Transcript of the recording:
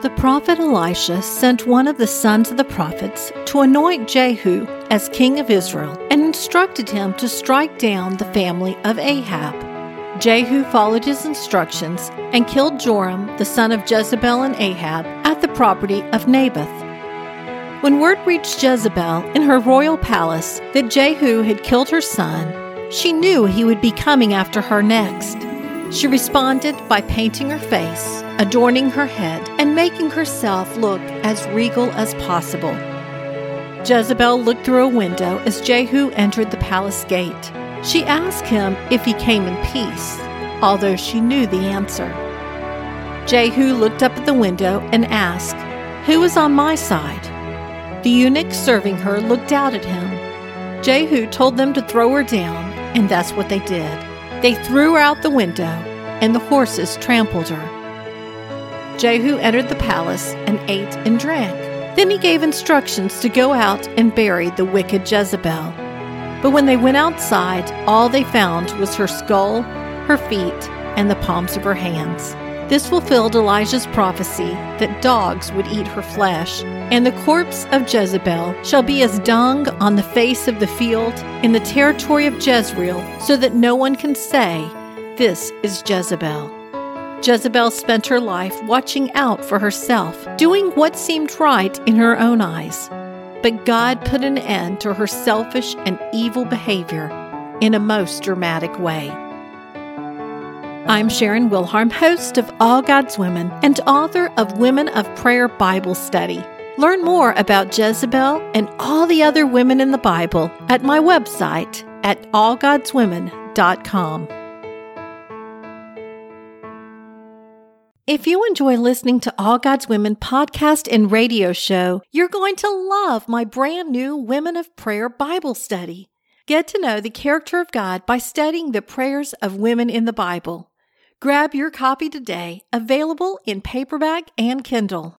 The prophet Elisha sent one of the sons of the prophets to anoint Jehu as king of Israel and instructed him to strike down the family of Ahab. Jehu followed his instructions and killed Joram, the son of Jezebel and Ahab, at the property of Naboth. When word reached Jezebel in her royal palace that Jehu had killed her son, she knew he would be coming after her next. She responded by painting her face, adorning her head, and making herself look as regal as possible. Jezebel looked through a window as Jehu entered the palace gate. She asked him if he came in peace, although she knew the answer. Jehu looked up at the window and asked, Who is on my side? The eunuch serving her looked out at him. Jehu told them to throw her down, and that's what they did. They threw her out the window, and the horses trampled her. Jehu entered the palace and ate and drank. Then he gave instructions to go out and bury the wicked Jezebel. But when they went outside, all they found was her skull, her feet, and the palms of her hands. This fulfilled Elijah's prophecy that dogs would eat her flesh, and the corpse of Jezebel shall be as dung on the face of the field in the territory of Jezreel, so that no one can say, This is Jezebel. Jezebel spent her life watching out for herself, doing what seemed right in her own eyes. But God put an end to her selfish and evil behavior in a most dramatic way. I'm Sharon Wilharm, host of All God's Women and author of Women of Prayer Bible Study. Learn more about Jezebel and all the other women in the Bible at my website at allgodswomen.com. If you enjoy listening to All God's Women podcast and radio show, you're going to love my brand new Women of Prayer Bible study. Get to know the character of God by studying the prayers of women in the Bible. Grab your copy today, available in paperback and Kindle.